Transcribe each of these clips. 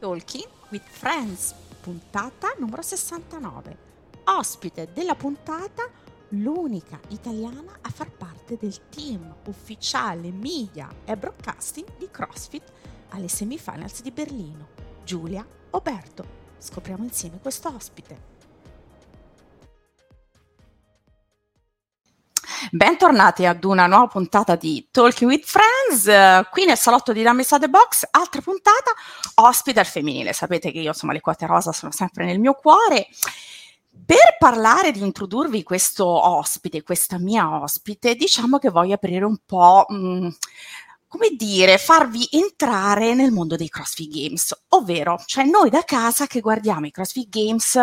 Talking with Friends, puntata numero 69. Ospite della puntata, l'unica italiana a far parte del team ufficiale media e broadcasting di CrossFit alle semifinals di Berlino, Giulia Oberto. Scopriamo insieme questo ospite. Bentornati ad una nuova puntata di Talking with Friends, qui nel salotto di Dammi The Box, altra puntata, ospite al femminile. Sapete che io, insomma, le quote rosa sono sempre nel mio cuore. Per parlare di introdurvi questo ospite, questa mia ospite, diciamo che voglio aprire un po'... Mh, mm, come dire, farvi entrare nel mondo dei CrossFit Games, ovvero, cioè noi da casa che guardiamo i CrossFit Games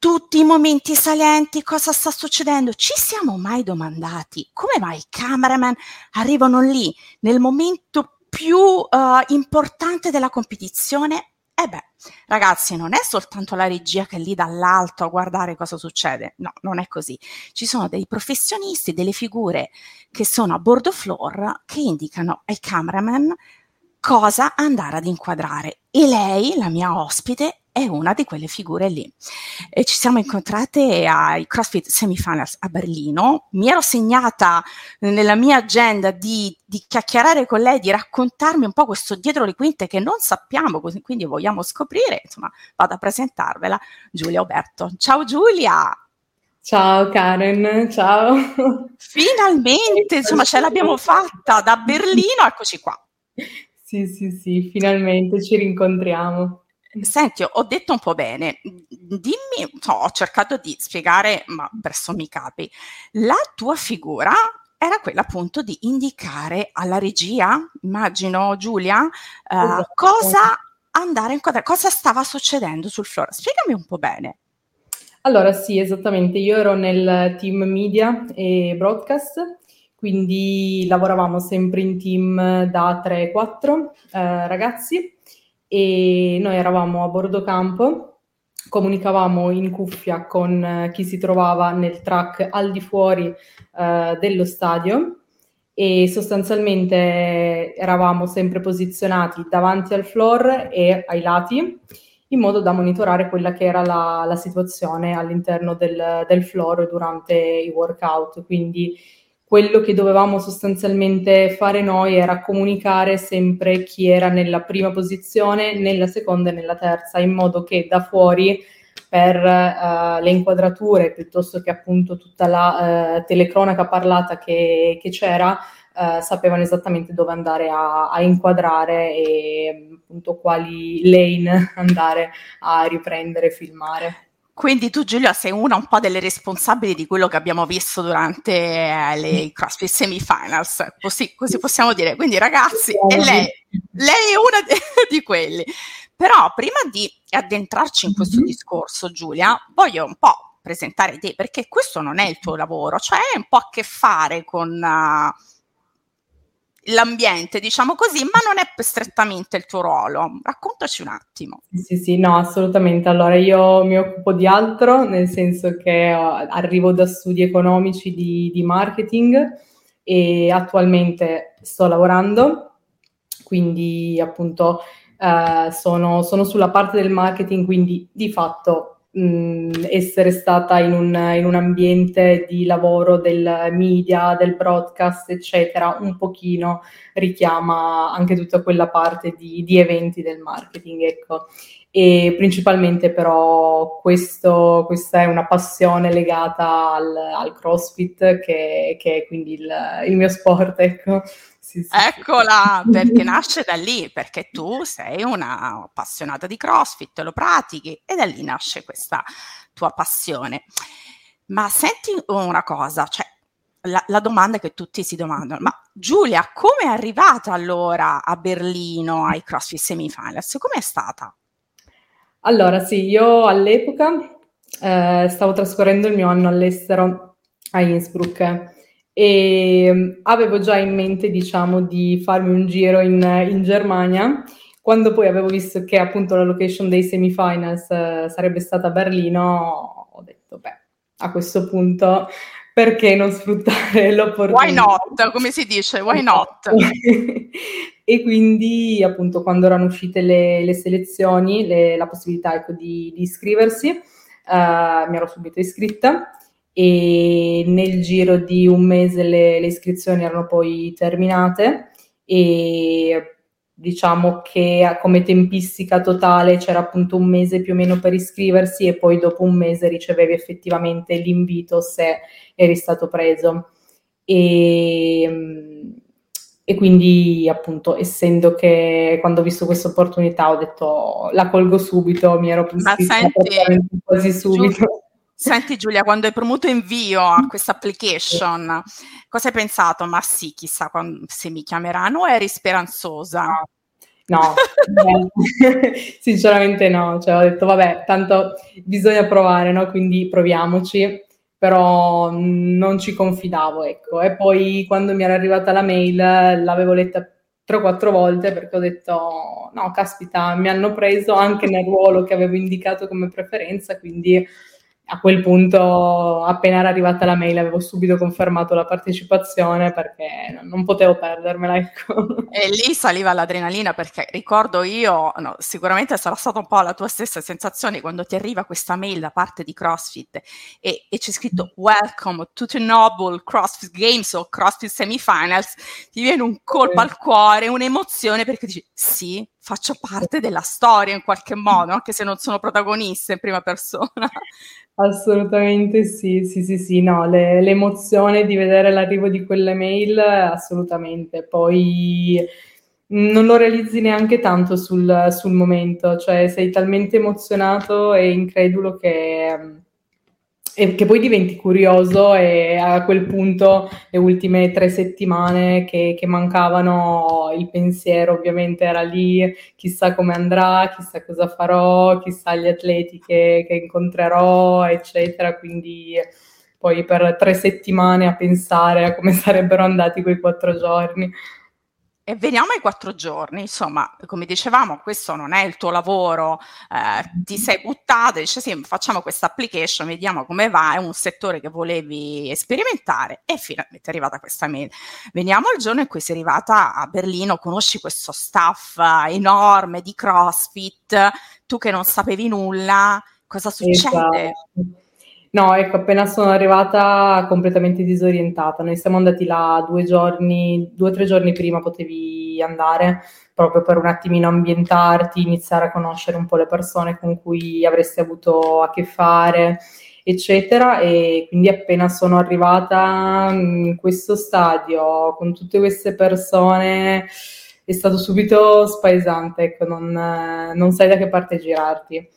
tutti i momenti salienti, cosa sta succedendo? Ci siamo mai domandati come mai i cameraman arrivano lì nel momento più uh, importante della competizione? E eh beh, ragazzi, non è soltanto la regia che è lì dall'alto a guardare cosa succede, no, non è così. Ci sono dei professionisti, delle figure che sono a bordo floor che indicano ai cameraman cosa andare ad inquadrare. E lei, la mia ospite, è una di quelle figure lì. E ci siamo incontrate ai CrossFit Semifinals a Berlino. Mi ero segnata nella mia agenda di, di, chiacchierare con lei, di raccontarmi un po' questo dietro le quinte che non sappiamo, quindi vogliamo scoprire. Insomma, vado a presentarvela, Giulia Oberto. Ciao Giulia! Ciao Karen, ciao! Finalmente, insomma, ce l'abbiamo fatta da Berlino, eccoci qua. Sì, sì, sì, finalmente ci rincontriamo. Senti, ho detto un po' bene, dimmi, so, ho cercato di spiegare, ma per sommi capi, la tua figura era quella appunto di indicare alla regia, immagino Giulia, uh, esatto. cosa andare a inquadrare, cosa stava succedendo sul floor. Spiegami un po' bene. Allora sì, esattamente, io ero nel team media e broadcast, quindi lavoravamo sempre in team da 3-4 eh, ragazzi e noi eravamo a bordo campo, comunicavamo in cuffia con eh, chi si trovava nel track al di fuori eh, dello stadio e sostanzialmente eravamo sempre posizionati davanti al floor e ai lati in modo da monitorare quella che era la, la situazione all'interno del, del floor durante i workout. Quindi quello che dovevamo sostanzialmente fare noi era comunicare sempre chi era nella prima posizione, nella seconda e nella terza, in modo che da fuori per uh, le inquadrature piuttosto che appunto tutta la uh, telecronaca parlata che, che c'era, uh, sapevano esattamente dove andare a, a, inquadrare e appunto quali lane andare a riprendere filmare. Quindi tu Giulia sei una un po' delle responsabili di quello che abbiamo visto durante eh, le CrossFit Semifinals, così, così possiamo dire. Quindi ragazzi, e lei, lei è una de- di quelli. Però prima di addentrarci in questo mm-hmm. discorso Giulia, voglio un po' presentare te, perché questo non è il tuo lavoro, cioè hai un po' a che fare con... Uh, l'ambiente, diciamo così, ma non è strettamente il tuo ruolo. Raccontaci un attimo. Sì, sì, no, assolutamente. Allora, io mi occupo di altro, nel senso che uh, arrivo da studi economici di, di marketing e attualmente sto lavorando, quindi appunto uh, sono, sono sulla parte del marketing, quindi di fatto mh, essere stata in un, in un, ambiente di lavoro del media, del broadcast, eccetera, un pochino richiama anche tutta quella parte di, di eventi del marketing, ecco. E principalmente però questo, questa è una passione legata al, al CrossFit che, che, è quindi il, il mio sport, ecco. Sì, sì, Eccola, sì. perché nasce da lì, perché tu sei una appassionata di CrossFit, lo pratichi e da lì nasce questa tua passione. Ma senti una cosa, cioè la, la, domanda che tutti si domandano, ma Giulia, come è arrivata allora a Berlino ai CrossFit Semifinals? Come è stata? Allora, sì, io all'epoca eh, stavo trascorrendo il mio anno all'estero a Innsbruck e mm, avevo già in mente, diciamo, di farmi un giro in, in Germania. Quando poi avevo visto che appunto la location dei semifinals eh, sarebbe stata a Berlino, ho detto, beh, a questo punto perché non sfruttare l'opportunità? Why not? Come si dice, why not? e quindi appunto quando erano uscite le, le selezioni, le, la possibilità ecco, di, di iscriversi, uh, mi ero subito iscritta e nel giro di un mese le, le iscrizioni erano poi terminate e diciamo che come tempistica totale c'era appunto un mese più o meno per iscriversi e poi dopo un mese ricevevi effettivamente l'invito se eri stato preso. E, e quindi appunto essendo che quando ho visto questa opportunità ho detto la colgo subito, mi ero iscritta quasi subito. Giù, senti Giulia, quando hai promuto invio a questa application, cosa hai pensato? Ma sì, chissà quando, se mi chiameranno o eri speranzosa? No, sinceramente no, cioè ho detto vabbè, tanto bisogna provare, no? Quindi proviamoci, però non ci confidavo, ecco. E poi quando mi era arrivata la mail l'avevo letta tre o quattro volte perché ho detto no, caspita, mi hanno preso anche nel ruolo che avevo indicato come preferenza, quindi a quel punto, appena era arrivata la mail, avevo subito confermato la partecipazione perché non potevo perdermela. Ecco. E lì saliva l'adrenalina perché ricordo io, no, sicuramente sarà stata un po' la tua stessa sensazione quando ti arriva questa mail da parte di CrossFit e, e c'è scritto Welcome to the Noble CrossFit Games o CrossFit Semifinals, ti viene un colpo al cuore, un'emozione perché dici sì, faccio parte della storia in qualche modo, anche se non sono protagonista in prima persona. Assolutamente sì, sì, sì, sì, no, le, l'emozione di vedere l'arrivo di quelle mail, assolutamente. Poi non lo realizzi neanche tanto sul, sul momento, cioè sei talmente emozionato e incredulo che e che poi diventi curioso e a quel punto le ultime tre settimane che, che, mancavano il pensiero ovviamente era lì, chissà come andrà, chissà cosa farò, chissà gli atleti che, che incontrerò, eccetera. Quindi poi per tre settimane a pensare a come sarebbero andati quei quattro giorni. E veniamo ai quattro giorni, insomma, come dicevamo, questo non è il tuo lavoro, eh, ti sei buttato, dice sì, facciamo questa application, vediamo come va, è un settore che volevi sperimentare e finalmente è arrivata questa mail. Veniamo al giorno in cui sei arrivata a Berlino, conosci questo staff enorme di CrossFit, tu che non sapevi nulla, cosa succede? Esatto. No, ecco, appena sono arrivata completamente disorientata. Noi siamo andati là due giorni, due o tre giorni prima potevi andare, proprio per un attimino ambientarti, iniziare a conoscere un po' le persone con cui avresti avuto a che fare, eccetera. E quindi appena sono arrivata in questo stadio con tutte queste persone è stato subito spaesante, ecco, non, non sai da che parte girarti.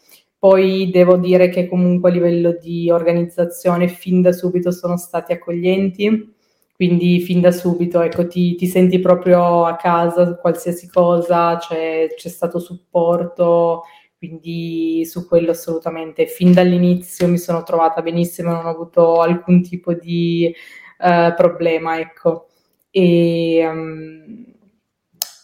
Poi devo dire che comunque a livello di organizzazione fin da subito sono stati accoglienti, quindi fin da subito ecco, ti, ti senti proprio a casa, qualsiasi cosa, c'è, c'è stato supporto, quindi su quello assolutamente fin dall'inizio mi sono trovata benissimo, non ho avuto alcun tipo di uh, problema, ecco. E um,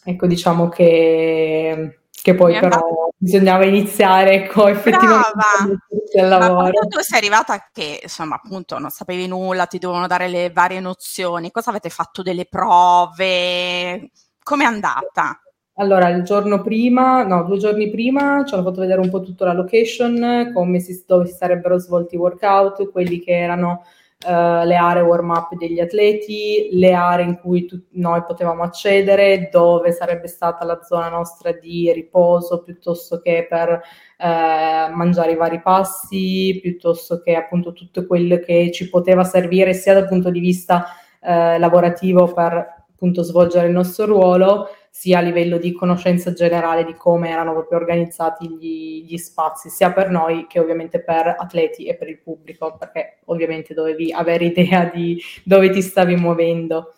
ecco, diciamo che che poi però bisognava iniziare ecco, effettivamente il lavoro. Ma tu sei arrivata che insomma appunto non sapevi nulla, ti dovevano dare le varie nozioni, cosa avete fatto delle prove? Com'è andata? Allora, il giorno prima, no, due giorni prima ci hanno fatto vedere un po' tutta la location, come si, dove si sarebbero svolti i workout, quelli che erano Uh, le aree warm up degli atleti, le aree in cui tu, noi potevamo accedere, dove sarebbe stata la zona nostra di riposo piuttosto che per uh, mangiare i vari passi, piuttosto che appunto tutto quello che ci poteva servire sia dal punto di vista uh, lavorativo per appunto svolgere il nostro ruolo, sia a livello di conoscenza generale di come erano proprio organizzati gli, gli, spazi, sia per noi che ovviamente per atleti e per il pubblico, perché ovviamente dovevi avere idea di dove ti stavi muovendo.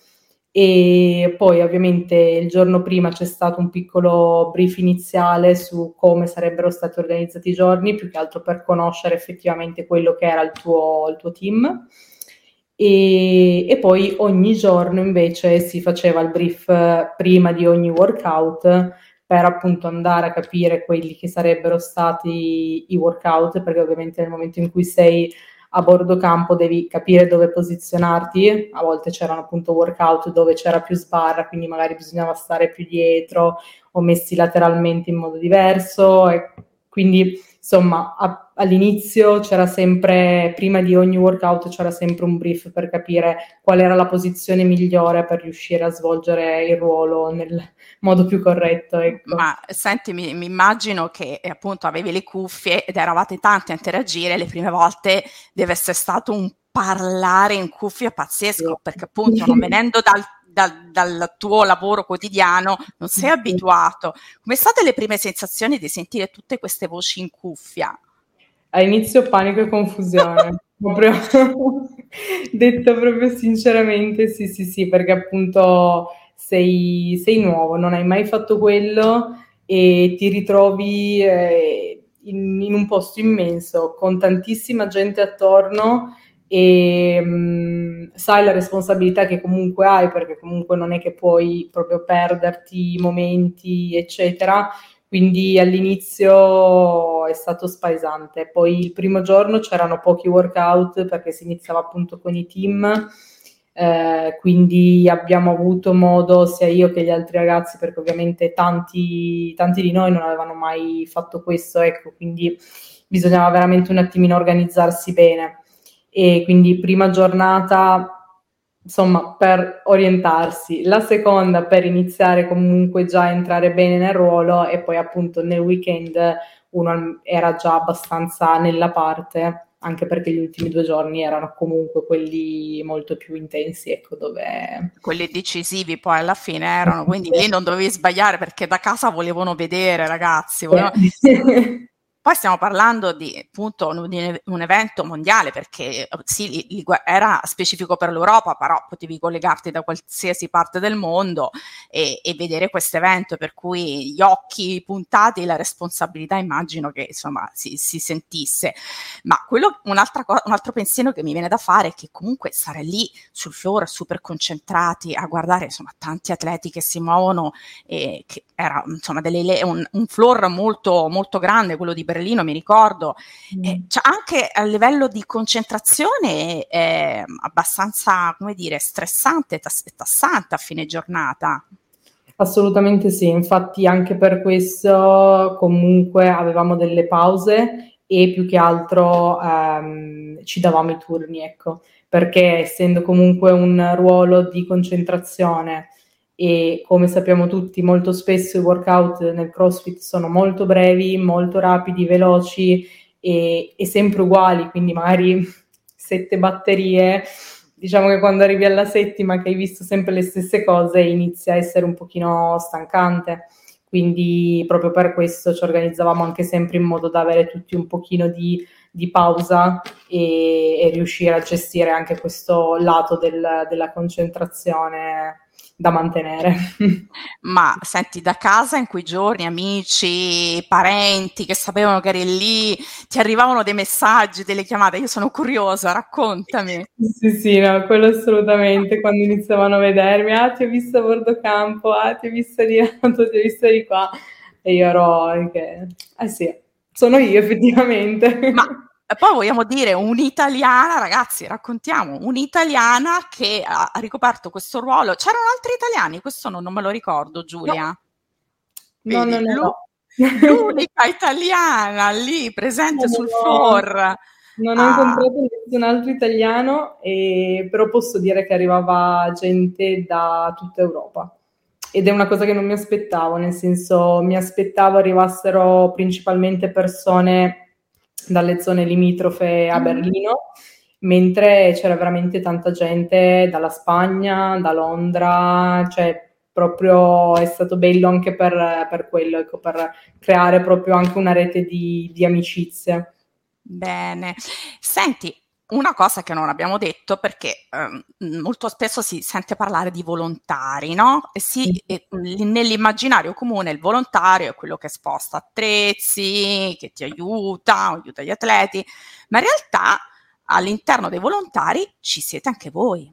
E poi ovviamente il giorno prima c'è stato un piccolo brief iniziale su come sarebbero stati organizzati i giorni, più che altro per conoscere effettivamente quello che era il tuo, il tuo team e, e, poi ogni giorno invece si faceva il brief eh, prima di ogni workout per appunto andare a capire quelli che sarebbero stati i workout, perché ovviamente nel momento in cui sei a bordo campo devi capire dove posizionarti, a volte c'erano appunto workout dove c'era più sbarra, quindi magari bisognava stare più dietro o messi lateralmente in modo diverso e quindi insomma a, all'inizio c'era sempre, prima di ogni workout c'era sempre un brief per capire qual era la posizione migliore per riuscire a svolgere il ruolo nel modo più corretto. Ecco. Ma senti, mi, mi, immagino che eh, appunto avevi le cuffie ed eravate tanti a interagire, le prime volte deve essere stato un parlare in cuffia pazzesco, perché appunto non venendo dal dal, dal, tuo lavoro quotidiano, non sei abituato. Come state le prime sensazioni di sentire tutte queste voci in cuffia? All'inizio panico e confusione, proprio detto proprio sinceramente, sì, sì, sì, perché appunto sei, sei nuovo, non hai mai fatto quello e ti ritrovi eh, in, in un posto immenso con tantissima gente attorno e mh, mm, sai la responsabilità che comunque hai perché comunque non è che puoi proprio perderti i momenti eccetera quindi all'inizio è stato spaesante. Poi il primo giorno c'erano pochi workout perché si iniziava appunto con i team eh, quindi abbiamo avuto modo sia io che gli altri ragazzi perché ovviamente tanti, tanti di noi non avevano mai fatto questo ecco quindi bisognava veramente un attimino organizzarsi bene. E quindi prima giornata insomma per orientarsi, la seconda per iniziare comunque già a entrare bene nel ruolo e poi appunto nel weekend uno era già abbastanza nella parte anche perché gli ultimi due giorni erano comunque quelli molto più intensi, ecco dove... Quelli decisivi poi alla fine erano, quindi lì non dovevi sbagliare perché da casa volevano vedere ragazzi, volevano... Poi stiamo parlando di appunto un, un evento mondiale perché sì, li, li, era specifico per l'Europa, però potevi collegarti da qualsiasi parte del mondo e, e vedere questo evento, per cui gli occhi puntati, la responsabilità immagino che insomma si, si sentisse. Ma quello, un altro pensiero che mi viene da fare è che comunque stare lì sul floor super concentrati a guardare insomma tanti atleti che si muovono e che era insomma delle, un, un floor molto, molto grande, quello di Berlino, mi ricordo, mm. eh, cioè anche a livello di concentrazione è abbastanza, come dire, stressante e tass- tassante a fine giornata. Assolutamente sì, infatti anche per questo comunque avevamo delle pause e più che altro ehm, ci davamo i turni, ecco, perché essendo comunque un ruolo di concentrazione e come sappiamo tutti molto spesso i workout nel CrossFit sono molto brevi, molto rapidi, veloci e, e sempre uguali, quindi magari sette batterie, diciamo che quando arrivi alla settima che hai visto sempre le stesse cose inizia a essere un pochino stancante. Quindi proprio per questo ci organizzavamo anche sempre in modo da avere tutti un pochino di, di pausa e, e, riuscire a gestire anche questo lato del, della concentrazione da mantenere. Ma senti, da casa in quei giorni, amici, parenti che sapevano che eri lì, ti arrivavano dei messaggi, delle chiamate, io sono curiosa, raccontami. Sì, sì, no, quello assolutamente, quando iniziavano a vedermi, ah ti ho visto a bordo campo, ah ti ho visto di là, ti ho visto di qua, e io ero anche, eh sì, sono io effettivamente. Ma e poi vogliamo dire un'italiana, ragazzi, raccontiamo, un'italiana che ha, ricoperto questo ruolo. C'erano altri italiani? Questo non, non me lo ricordo, Giulia. No, no, no, no. L'unica italiana lì presente no, sul floor. Non ho ah. incontrato nessun altro italiano, e, però posso dire che arrivava gente da tutta Europa. Ed è una cosa che non mi aspettavo, nel senso mi aspettavo arrivassero principalmente persone dalle zone limitrofe a mm. Berlino, mentre c'era veramente tanta gente dalla Spagna, da Londra, cioè proprio è stato bello anche per, per quello, ecco, per creare proprio anche una rete di, di amicizie. Bene, senti, una cosa che non abbiamo detto perché eh, molto spesso si sente parlare di volontari, no? E si, e, nell'immaginario comune il volontario è quello che sposta attrezzi, che ti aiuta, aiuta gli atleti, ma in realtà all'interno dei volontari ci siete anche voi.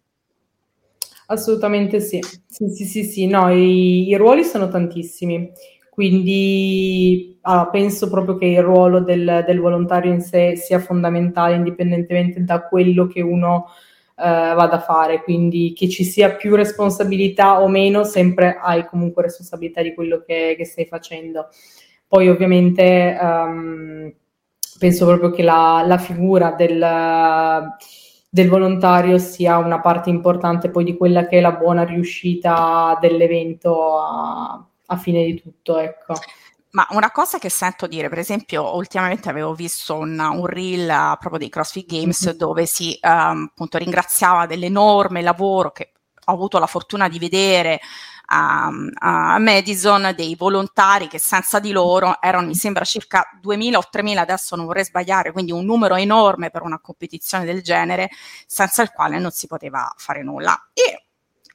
Assolutamente sì, sì, sì, sì, sì. no, i, i ruoli sono tantissimi quindi allora, penso proprio che il ruolo del, del, volontario in sé sia fondamentale indipendentemente da quello che uno eh, vada a fare, quindi che ci sia più responsabilità o meno, sempre hai comunque responsabilità di quello che, che stai facendo. Poi ovviamente um, penso proprio che la, la figura del, del, volontario sia una parte importante poi di quella che è la buona riuscita dell'evento a, a fine di tutto. Ecco. Ma una cosa che sento dire, per esempio, ultimamente avevo visto un, un reel uh, proprio dei CrossFit Games mm-hmm. dove si um, appunto ringraziava dell'enorme lavoro che ho avuto la fortuna di vedere a, a Madison dei volontari che senza di loro erano, mi sembra, circa 2.000 o 3.000, adesso non vorrei sbagliare, quindi un numero enorme per una competizione del genere, senza il quale non si poteva fare nulla. E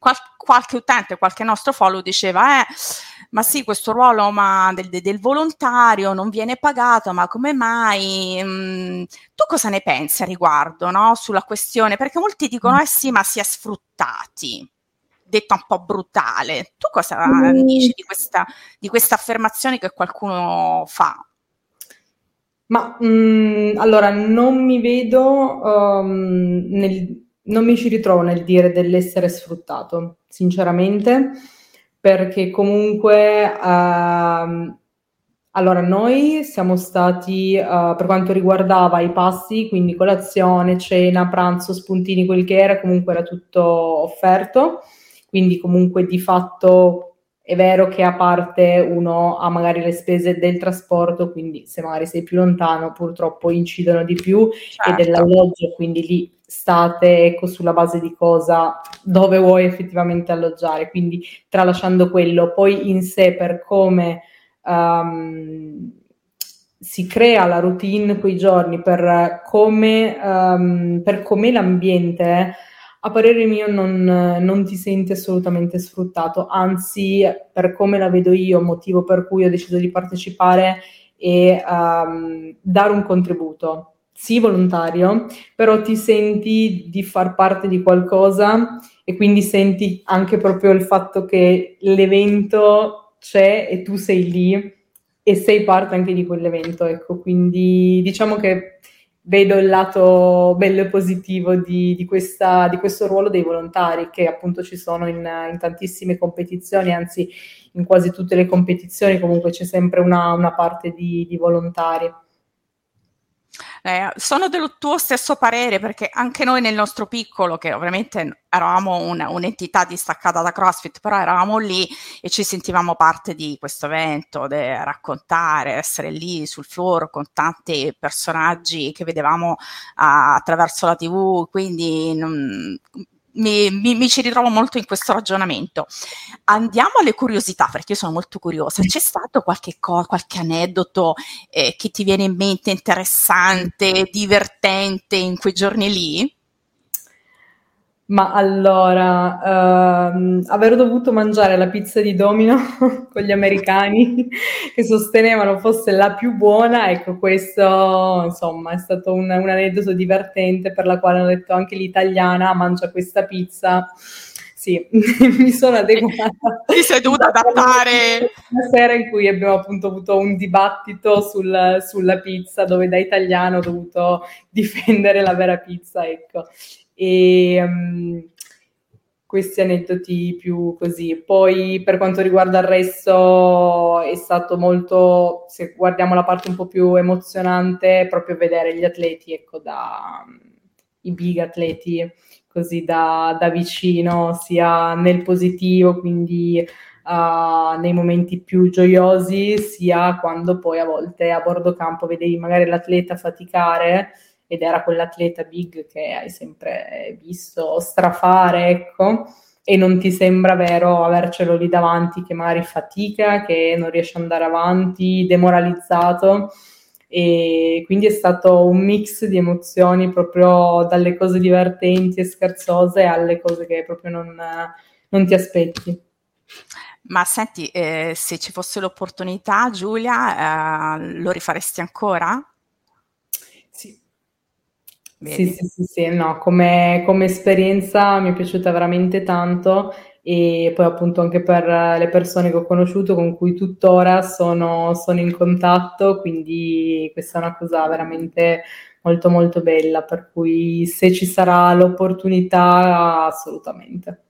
qual- qualche utente, qualche nostro follow diceva, eh, ma sì, questo ruolo ma del, del, volontario non viene pagato, ma come mai? Mm, tu cosa ne pensi a riguardo, no? Sulla questione? Perché molti dicono, eh sì, ma si è sfruttati detta un po' brutale. Tu cosa mm. dici di questa, di questa affermazione che qualcuno fa? Ma mh, mm, allora non mi vedo um, nel, non mi ci ritrovo nel dire dell'essere sfruttato, sinceramente, perché comunque uh, allora noi siamo stati uh, per quanto riguardava i passi, quindi colazione, cena, pranzo, spuntini, quel che era, comunque era tutto offerto. Quindi comunque di fatto è vero che a parte uno ha magari le spese del trasporto, quindi se magari sei più lontano purtroppo incidono di più certo. e dell'alloggio, quindi lì state ecco sulla base di cosa dove vuoi effettivamente alloggiare, quindi tralasciando quello, poi in sé per come um, si crea la routine quei giorni, per come, um, per come l'ambiente a parere mio non, non, ti senti assolutamente sfruttato, anzi per come la vedo io, motivo per cui ho deciso di partecipare e um, dare un contributo, sì volontario, però ti senti di far parte di qualcosa e quindi senti anche proprio il fatto che l'evento c'è e tu sei lì e sei parte anche di quell'evento, ecco, quindi diciamo che vedo il lato bello e positivo di, di, questa, di, questo ruolo dei volontari che appunto ci sono in, in, tantissime competizioni, anzi in quasi tutte le competizioni comunque c'è sempre una, una parte di, di volontari. Eh, sono del tuo stesso parere perché anche noi nel nostro piccolo, che ovviamente eravamo un, un'entità distaccata da CrossFit, però eravamo lì e ci sentivamo parte di questo evento, de raccontare, essere lì sul floor con tanti personaggi che vedevamo uh, attraverso la TV, quindi non, mi, mi, mi, ci ritrovo molto in questo ragionamento. Andiamo alle curiosità, perché io sono molto curiosa. C'è stato qualche, co- qualche aneddoto eh, che ti viene in mente interessante, divertente in quei giorni lì? Ma allora, ehm, aver dovuto mangiare la pizza di Domino con gli americani che sostenevano fosse la più buona, ecco, questo insomma è stato un, un aneddoto divertente per la quale hanno detto anche l'italiana mangia questa pizza. Sì, mi sono adeguata. Ti sei dovuta adattare. Una sera in cui abbiamo appunto avuto un dibattito sul, sulla pizza, dove da italiano ho dovuto difendere la vera pizza, ecco e um, questi aneddoti più così. Poi per quanto riguarda il resto è stato molto, se guardiamo la parte un po' più emozionante, proprio vedere gli atleti, ecco, da, i big atleti così da, da vicino, sia nel positivo, quindi uh, nei momenti più gioiosi, sia quando poi a volte a bordo campo vedevi magari l'atleta faticare ed era quell'atleta big che hai sempre visto strafare, ecco, e non ti sembra vero avercelo lì davanti che magari fatica, che non riesce ad andare avanti, demoralizzato. E quindi è stato un mix di emozioni proprio dalle cose divertenti e scherzose alle cose che proprio non, non ti aspetti. Ma senti, eh, se ci fosse l'opportunità, Giulia, eh, lo rifaresti ancora? Sì, sì, sì, sì, no, come, come esperienza mi è piaciuta veramente tanto e poi appunto anche per le persone che ho conosciuto con cui tuttora sono, sono in contatto, quindi questa è una cosa veramente molto molto bella, per cui se ci sarà l'opportunità assolutamente.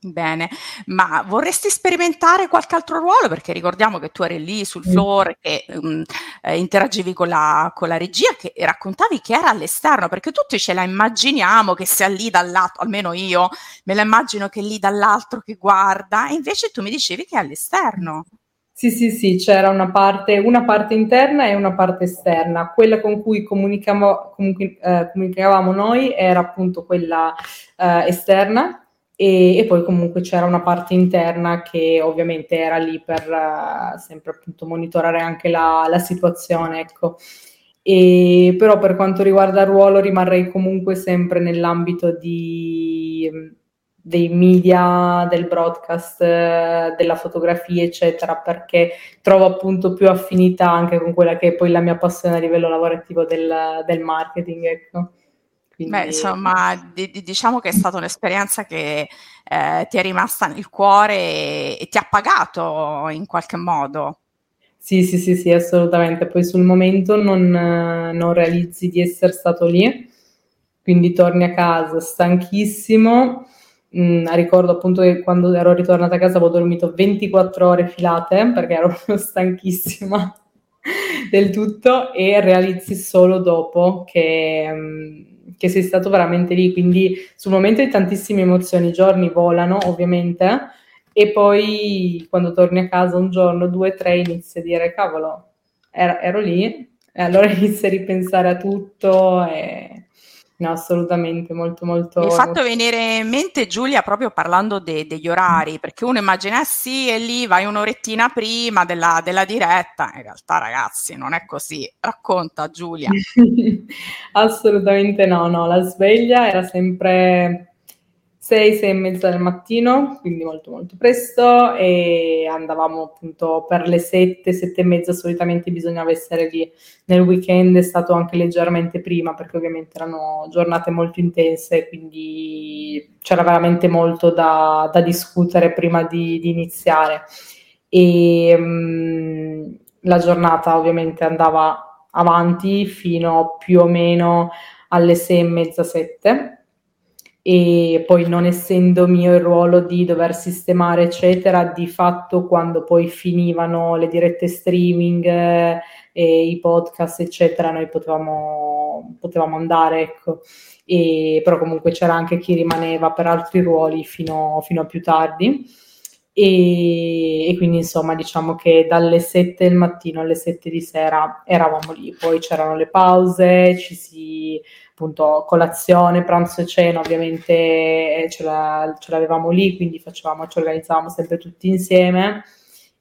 Bene, ma vorresti sperimentare qualche altro ruolo? Perché ricordiamo che tu eri lì sul floor, che um, eh, interagivi con la, con la, regia che, e raccontavi che era all'esterno, perché tutti ce la immaginiamo che sia lì dall'altro, almeno io me la immagino che è lì dall'altro che guarda, e invece tu mi dicevi che è all'esterno. Sì, sì, sì, c'era una parte, una parte interna e una parte esterna. Quella con cui comunicavamo, comunque, eh, comunicavamo noi era appunto quella eh, esterna e, e, poi comunque c'era una parte interna che ovviamente era lì per uh, sempre appunto monitorare anche la, la situazione, ecco. E, però per quanto riguarda il ruolo rimarrei comunque sempre nell'ambito di, dei media, del broadcast, della fotografia, eccetera, perché trovo appunto più affinità anche con quella che è poi la mia passione a livello lavorativo del, del marketing, ecco. Quindi... Beh, insomma, di, di, diciamo che è stata un'esperienza che eh, ti è rimasta nel cuore e, e, ti ha pagato in qualche modo. Sì, sì, sì, sì, assolutamente. Poi sul momento non, non realizzi di essere stato lì, quindi torni a casa stanchissimo. Mm, ricordo appunto che quando ero ritornata a casa avevo dormito 24 ore filate perché ero stanchissima del tutto e realizzi solo dopo che... Che sei stato veramente lì, quindi sul momento hai tantissime emozioni, i giorni volano ovviamente e poi quando torni a casa un giorno, due, tre, inizi a dire cavolo, ero, ero lì e allora inizi a ripensare a tutto e No, assolutamente, molto molto. Mi hai fatto venire in mente Giulia proprio parlando de- degli orari, perché uno immagina, eh sì, e lì vai un'orettina prima della, della diretta, in realtà ragazzi non è così, racconta Giulia. assolutamente no, no, la sveglia era sempre 6, 6 e mezza del mattino, quindi molto molto presto e andavamo appunto per le 7, 7 e mezza, solitamente bisognava essere lì. Nel weekend è stato anche leggermente prima perché ovviamente erano giornate molto intense, quindi c'era veramente molto da, da discutere prima di, di iniziare. E um, la giornata ovviamente andava avanti fino più o meno alle 6 e mezza, 7 e poi non essendo mio il ruolo di dover sistemare eccetera, di fatto quando poi finivano le dirette streaming eh, e i podcast eccetera, noi potevamo, potevamo andare ecco. E, però comunque c'era anche chi rimaneva per altri ruoli fino, fino a più tardi. E, e, quindi insomma diciamo che dalle 7 del mattino alle 7 di sera eravamo lì, poi c'erano le pause, ci si appunto colazione, pranzo e cena ovviamente eh, ce, la, ce l'avevamo lì, quindi facevamo, ci organizzavamo sempre tutti insieme.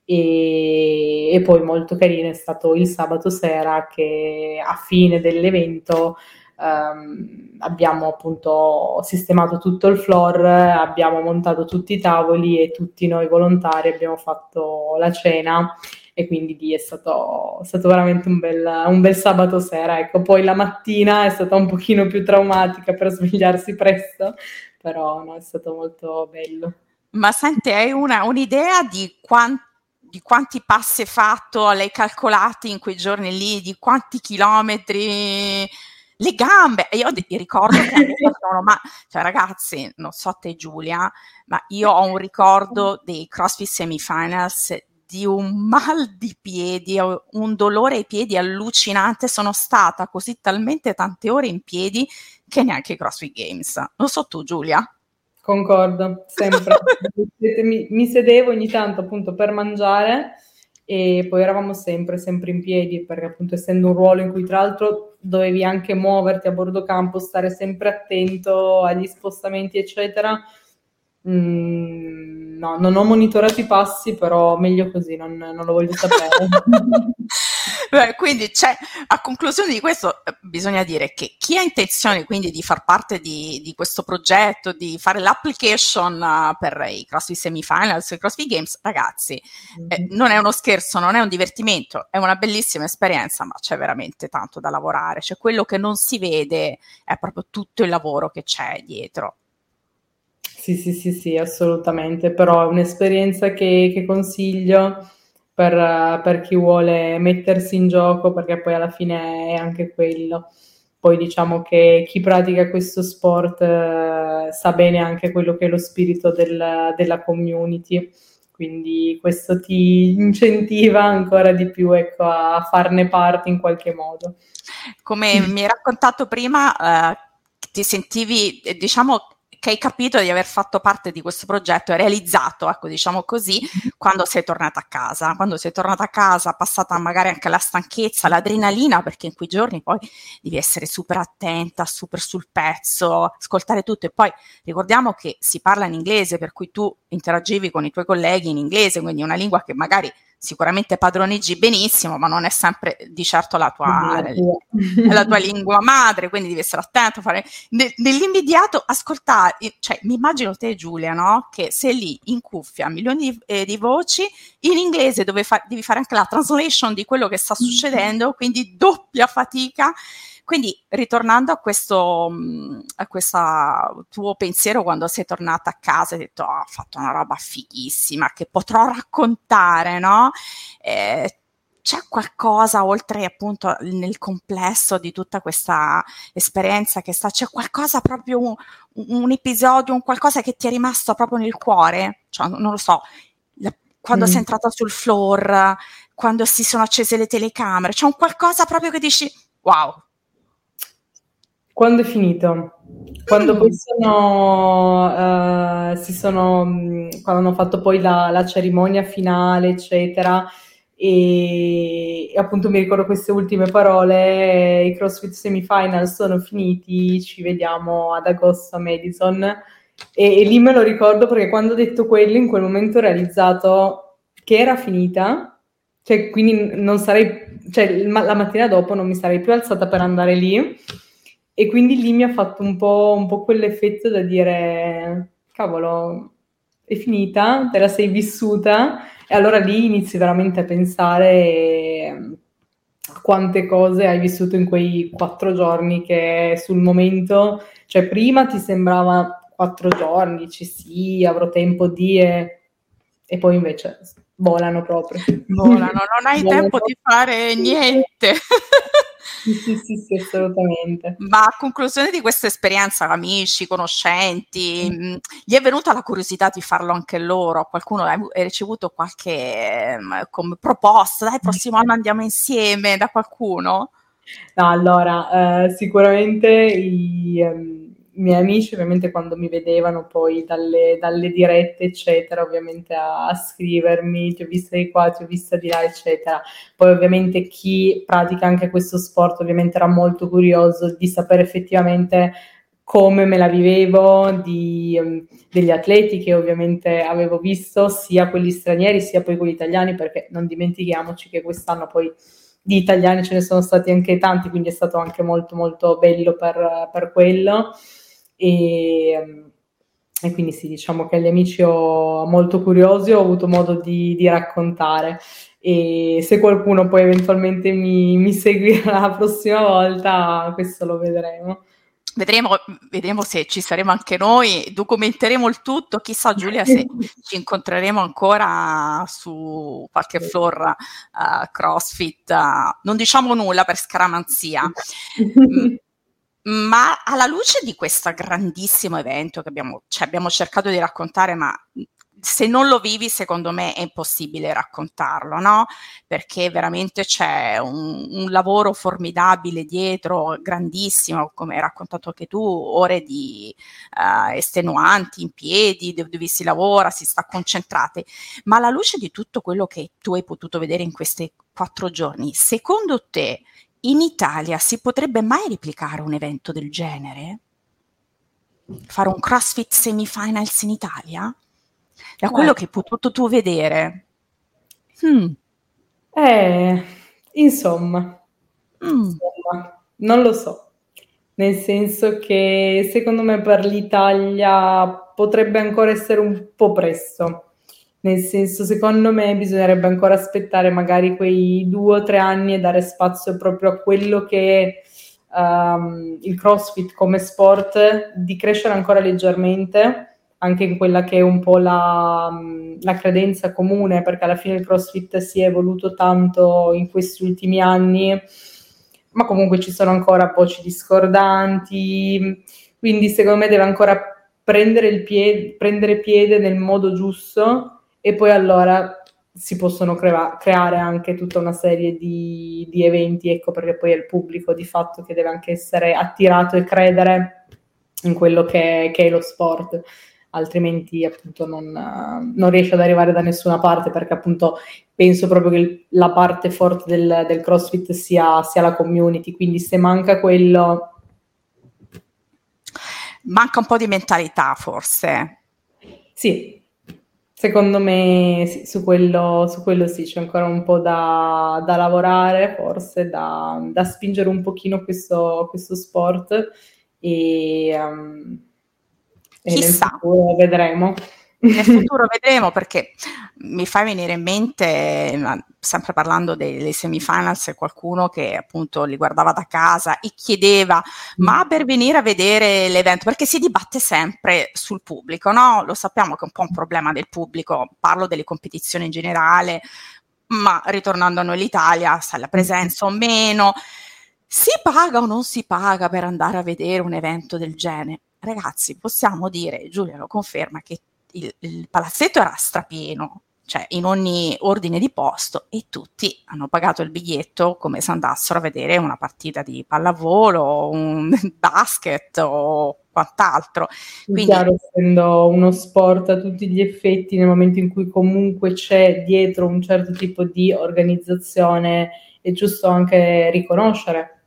E, e, poi molto carino è stato il sabato sera che a fine dell'evento um, abbiamo appunto sistemato tutto il floor, abbiamo montato tutti i tavoli e tutti noi volontari abbiamo fatto la cena e quindi lì è stato, è stato veramente un bel, un bel, sabato sera. Ecco, poi la mattina è stata un pochino più traumatica per svegliarsi presto, però no, è stato molto bello. Ma senti, hai una, un'idea di quanto di quanti passi hai fatto, l'hai calcolati in quei giorni lì, di quanti chilometri, le gambe. Io ricordo che sono, ma cioè, ragazzi, non so te Giulia, ma io ho un ricordo dei CrossFit semifinals di un mal di piedi, un dolore ai piedi allucinante. Sono stata così talmente tante ore in piedi che neanche i CrossFit Games. Non so tu, Giulia. Concordo, sempre. mi, mi, sedevo ogni tanto appunto per mangiare e poi eravamo sempre, sempre in piedi perché appunto essendo un ruolo in cui tra l'altro dovevi anche muoverti a bordo campo, stare sempre attento agli spostamenti eccetera, Mm, no, non ho monitorato i passi, però meglio così, non, non lo voglio sapere. Beh, quindi a conclusione di questo eh, bisogna dire che chi ha intenzione quindi di far parte di, di questo progetto, di fare l'application uh, per i CrossFit Semifinals, i CrossFit Games, ragazzi, mm-hmm. eh, non è uno scherzo, non è un divertimento, è una bellissima esperienza, ma c'è veramente tanto da lavorare, cioè quello che non si vede è proprio tutto il lavoro che c'è dietro. Sì, sì, sì, sì, assolutamente, però è un'esperienza che, che consiglio per, per, chi vuole mettersi in gioco, perché poi alla fine è anche quello. Poi diciamo che chi pratica questo sport eh, sa bene anche quello che è lo spirito del, della community, quindi questo ti incentiva ancora di più ecco, a farne parte in qualche modo. Come mi hai raccontato prima, eh, ti sentivi, diciamo, che hai capito di aver fatto parte di questo progetto e realizzato, ecco, diciamo così, quando sei tornata a casa. Quando sei tornata a casa, passata magari anche la stanchezza, l'adrenalina, perché in quei giorni poi devi essere super attenta, super sul pezzo, ascoltare tutto. E poi ricordiamo che si parla in inglese, per cui tu interagivi con i tuoi colleghi in inglese, quindi una lingua che magari sicuramente padroneggi benissimo, ma non è sempre di certo la tua, la tua lingua madre, quindi devi essere attento. Fare... Nell'immediato ascoltare, cioè mi immagino te Giulia, no? Che sei lì in cuffia, milioni di, eh, di voci, in inglese dove fa- devi fare anche la translation di quello che sta succedendo, quindi doppia fatica quindi ritornando a questo, mm, a questo tuo pensiero quando sei tornata a casa, hai detto oh, ho fatto una roba fighissima che potrò raccontare, no? Eh, c'è qualcosa oltre appunto nel complesso di tutta questa esperienza che sta, c'è qualcosa proprio, un, un episodio, un qualcosa che ti è rimasto proprio nel cuore? Cioè, non lo so, la, quando mm. sei entrata sul floor, quando si sono accese le telecamere, c'è un qualcosa proprio che dici wow, quando è finito? Quando mm. poi sono, uh, si sono, mm, quando hanno fatto poi la, la cerimonia finale, eccetera, e, e, appunto mi ricordo queste ultime parole, i CrossFit semifinal sono finiti, ci vediamo ad agosto a Madison e, e, lì me lo ricordo perché quando ho detto quello in quel momento ho realizzato che era finita, cioè quindi non sarei, cioè la mattina dopo non mi sarei più alzata per andare lì e quindi lì mi ha fatto un po', un po' quell'effetto da dire, cavolo, è finita, te la sei vissuta, e allora lì inizi veramente a pensare a quante cose hai vissuto in quei quattro giorni che sul momento, cioè prima ti sembrava quattro giorni, dici sì, avrò tempo di... E, e poi invece volano proprio. Volano, non hai volano tempo di fare niente. Sì, sì, sì, sì, assolutamente. Ma a conclusione di questa esperienza, amici, conoscenti, mm. gli è venuta la curiosità di farlo anche loro? Qualcuno ha ricevuto qualche um, proposta? Dai, prossimo anno andiamo insieme da qualcuno? No, allora, eh, sicuramente i... Um, miei amici ovviamente quando mi vedevano poi dalle, dalle dirette eccetera ovviamente a, a, scrivermi ti ho vista di qua, ti ho vista di là eccetera. Poi ovviamente chi pratica anche questo sport ovviamente era molto curioso di sapere effettivamente come me la vivevo di, um, degli atleti che ovviamente avevo visto sia quelli stranieri sia poi quelli italiani perché non dimentichiamoci che quest'anno poi di italiani ce ne sono stati anche tanti quindi è stato anche molto molto bello per, per quello e, e quindi sì, diciamo che agli amici ho molto curiosi, ho avuto modo di, di raccontare. E se qualcuno poi eventualmente mi, mi seguirà la prossima volta, questo lo vedremo. Vedremo, vedremo, se ci saremo anche noi, documenteremo il tutto, chissà Giulia se ci incontreremo ancora su qualche floor uh, CrossFit, uh, non diciamo nulla per scaramanzia. Ma alla luce di questo grandissimo evento che abbiamo, cioè abbiamo cercato di raccontare, ma se non lo vivi, secondo me è impossibile raccontarlo, no? Perché veramente c'è un, un lavoro formidabile dietro, grandissimo, come hai raccontato anche tu, ore di uh, estenuanti in piedi, dove, dove si lavora, si sta concentrati. Ma alla luce di tutto quello che tu hai potuto vedere in questi quattro giorni, secondo te in Italia si potrebbe mai replicare un evento del genere? Fare un CrossFit semifinals in Italia? Da quello eh. che hai potuto tu vedere. Hmm. Eh, insomma, mm. insomma, non lo so. Nel senso che secondo me per l'Italia potrebbe ancora essere un po' presto nel senso, secondo me bisognerebbe ancora aspettare magari quei due o tre anni e dare spazio proprio a quello che è um, il CrossFit come sport, di crescere ancora leggermente, anche in quella che è un po' la, la, credenza comune, perché alla fine il CrossFit si è evoluto tanto in questi ultimi anni, ma comunque ci sono ancora voci discordanti, quindi secondo me deve ancora prendere, piede, prendere piede nel modo giusto e poi allora si possono crea- creare anche tutta una serie di, di, eventi, ecco perché poi è il pubblico di fatto che deve anche essere attirato e credere in quello che, che è lo sport, altrimenti appunto non, non, riesce ad arrivare da nessuna parte perché appunto penso proprio che la parte forte del, del CrossFit sia, sia la community, quindi se manca quello... Manca un po' di mentalità forse. Sì, Secondo me sì, su, quello, su, quello, sì, c'è ancora un po' da, da lavorare, forse da, da, spingere un pochino questo, questo sport e, um, e nel futuro vedremo. Nel futuro vedremo perché mi fa venire in mente, sempre parlando delle semifinals, qualcuno che appunto li guardava da casa e chiedeva ma mm. per venire a vedere l'evento, perché si dibatte sempre sul pubblico, no? Lo sappiamo che è un po' un problema del pubblico, parlo delle competizioni in generale, ma ritornando a noi l'Italia, sa la presenza o meno, si paga o non si paga per andare a vedere un evento del genere? Ragazzi, possiamo dire, Giulia lo conferma, che il, il palazzetto era strapieno, cioè in ogni ordine di posto e tutti hanno pagato il biglietto come se andassero a vedere una partita di pallavolo, un basket o quant'altro. Quindi, chiaro, essendo uno sport a tutti gli effetti, nel momento in cui comunque c'è dietro un certo tipo di organizzazione, è giusto anche riconoscere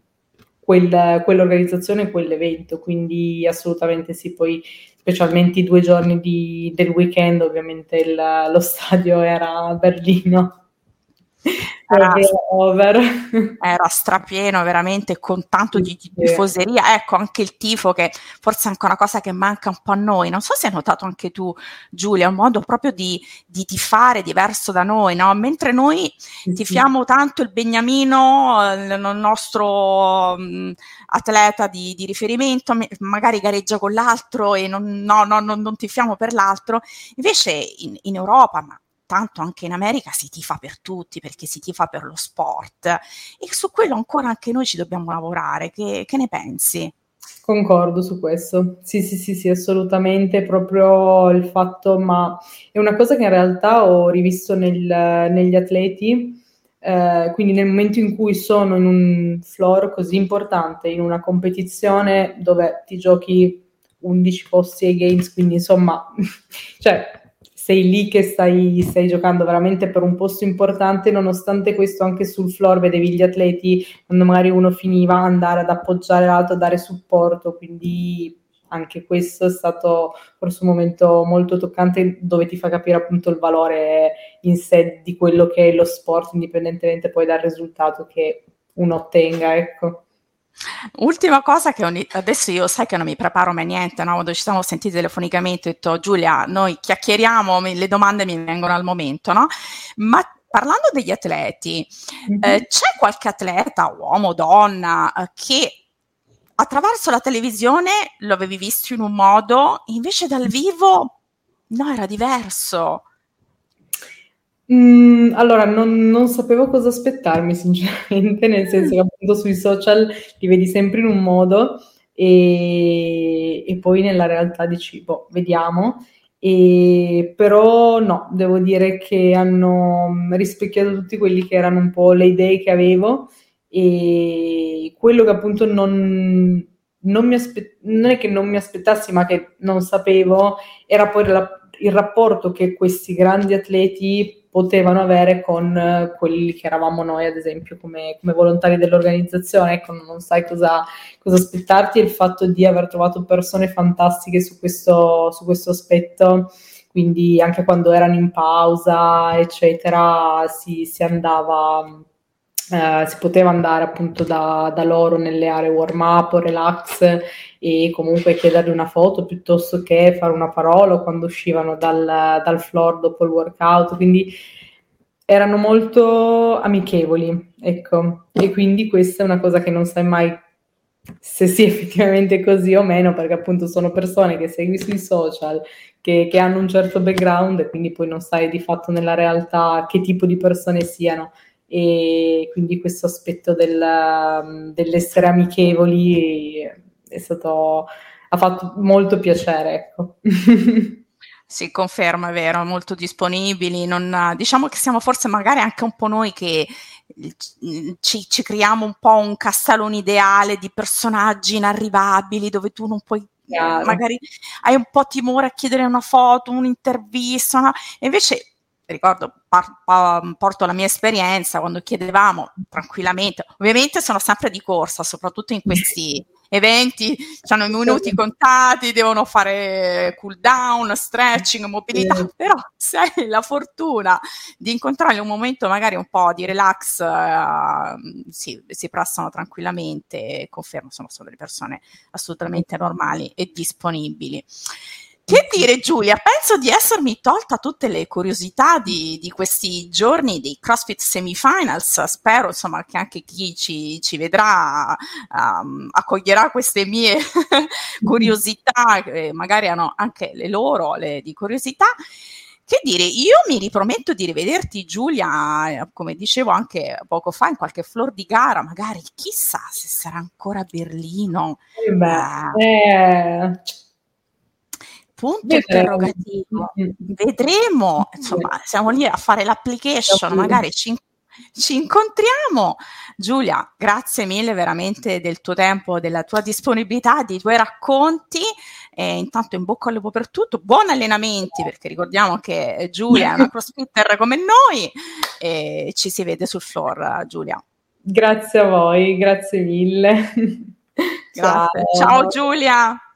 quel, quell'organizzazione, quell'evento, quindi assolutamente sì, poi specialmente i due giorni di, del weekend, ovviamente il, lo stadio era a Berlino. Era, era, strapieno veramente con tanto di, di tifoseria. Ecco anche il tifo che forse è anche una cosa che manca un po' a noi. Non so se hai notato anche tu Giulia un modo proprio di, di tifare diverso da noi no? mentre noi tifiamo tanto il Beniamino il nostro um, atleta di, di, riferimento magari gareggia con l'altro e non, no, no, non, non tifiamo per l'altro. Invece in, in Europa ma tanto anche in America si tifa per tutti perché si tifa per lo sport e su quello ancora anche noi ci dobbiamo lavorare. Che, che ne pensi? Concordo su questo, sì, sì, sì, sì, assolutamente, proprio il fatto, ma è una cosa che in realtà ho rivisto nel, negli atleti, eh, quindi nel momento in cui sono in un floor così importante, in una competizione dove ti giochi 11 posti ai games, quindi insomma, cioè sei lì che stai, stai, giocando veramente per un posto importante, nonostante questo anche sul floor vedevi gli atleti, quando magari uno finiva, andare ad appoggiare l'altro, a dare supporto, quindi anche questo è stato forse un momento molto toccante dove ti fa capire appunto il valore in sé di quello che è lo sport, indipendentemente poi dal risultato che uno ottenga, ecco. Ultima cosa che ogni, adesso io sai che non mi preparo mai niente, no? quando ci siamo sentiti telefonicamente ho detto Giulia, noi chiacchieriamo, le domande mi vengono al momento, no? Ma parlando degli atleti, mm-hmm. eh, c'è qualche atleta, uomo, donna, eh, che attraverso la televisione lo avevi visto in un modo, invece dal vivo no, era diverso. Mm, allora, non, non, sapevo cosa aspettarmi, sinceramente, nel senso che appunto sui social li vedi sempre in un modo e, e poi nella realtà dici, boh, vediamo. E, però no, devo dire che hanno rispecchiato tutti quelli che erano un po' le idee che avevo e quello che appunto non, non, mi aspe- non è che non mi aspettassi, ma che non sapevo, era poi la, il rapporto che questi grandi atleti potevano avere con eh, quelli che eravamo noi, ad esempio, come, come volontari dell'organizzazione. Ecco, non sai cosa, cosa aspettarti il fatto di aver trovato persone fantastiche su questo, su questo aspetto. Quindi anche quando erano in pausa, eccetera, si, si andava eh, si poteva andare appunto da, da, loro nelle aree warm up relax e comunque chiedergli una foto piuttosto che fare una parola quando uscivano dal, dal floor dopo il workout, quindi erano molto amichevoli, ecco, e quindi questa è una cosa che non sai mai se sia effettivamente così o meno, perché appunto sono persone che segui sui social, che, che, hanno un certo background e quindi poi non sai di fatto nella realtà che tipo di persone siano. E quindi questo aspetto del, dell'essere amichevoli è stato, ha fatto molto piacere, ecco. Si conferma, è vero, molto disponibili. Non, diciamo che siamo forse magari anche un po' noi che ci, ci creiamo un po' un castellone ideale di personaggi inarrivabili dove tu non puoi Chiaro. magari hai un po' timore a chiedere una foto, un'intervista, no? e invece ricordo, porto la mia esperienza quando chiedevamo tranquillamente, ovviamente sono sempre di corsa, soprattutto in questi eventi, hanno i minuti contati, devono fare cool down, stretching, mobilità, però se hai la fortuna di incontrare un momento magari un po' di relax, uh, si, si prestano tranquillamente, confermo, sono solo delle persone assolutamente normali e disponibili. Che dire Giulia, penso di essermi tolta tutte le curiosità di, di questi giorni dei CrossFit Semifinals, spero insomma che anche chi ci, ci vedrà um, accoglierà queste mie curiosità, eh, magari hanno anche le loro le, di curiosità. Che dire, io mi riprometto di rivederti Giulia, come dicevo anche poco fa, in qualche flor di gara, magari chissà se sarà ancora a Berlino. Eh beh, eh, punto Vedremo. interrogativo. Vedremo, insomma, siamo lì a fare l'application, magari ci, ci incontriamo. Giulia, grazie mille veramente del tuo tempo, della tua disponibilità, dei tuoi racconti. E intanto in bocca al lupo per tutto, buoni allenamenti perché ricordiamo che Giulia è una crossfitter come noi e ci si vede sul floor, Giulia. Grazie a voi, grazie mille. Grazie. Ciao, Ciao Giulia.